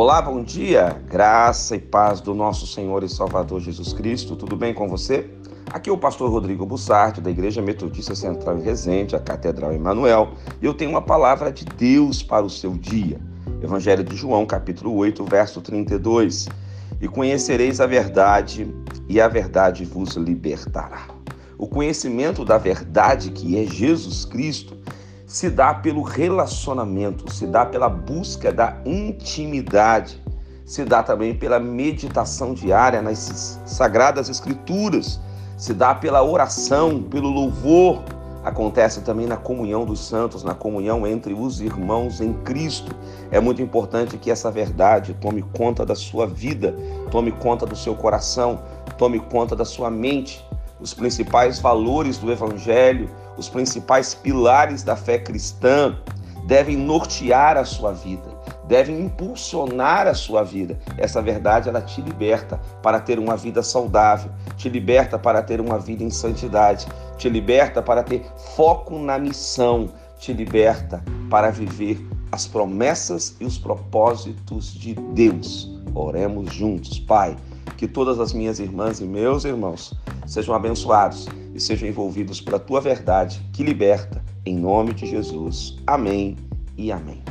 Olá, bom dia, graça e paz do nosso Senhor e Salvador Jesus Cristo. Tudo bem com você? Aqui é o pastor Rodrigo Bussardi, da Igreja Metodista Central em Resende, a Catedral Emanuel, e eu tenho uma palavra de Deus para o seu dia. Evangelho de João, capítulo 8, verso 32. E conhecereis a verdade, e a verdade vos libertará. O conhecimento da verdade, que é Jesus Cristo, se dá pelo relacionamento, se dá pela busca da intimidade, se dá também pela meditação diária nas sagradas escrituras, se dá pela oração, pelo louvor, acontece também na comunhão dos santos, na comunhão entre os irmãos em Cristo. É muito importante que essa verdade tome conta da sua vida, tome conta do seu coração, tome conta da sua mente. Os principais valores do Evangelho, os principais pilares da fé cristã devem nortear a sua vida, devem impulsionar a sua vida. Essa verdade ela te liberta para ter uma vida saudável, te liberta para ter uma vida em santidade, te liberta para ter foco na missão, te liberta para viver as promessas e os propósitos de Deus. Oremos juntos, Pai, que todas as minhas irmãs e meus irmãos sejam abençoados e sejam envolvidos pela tua verdade que liberta, em nome de Jesus. Amém e amém.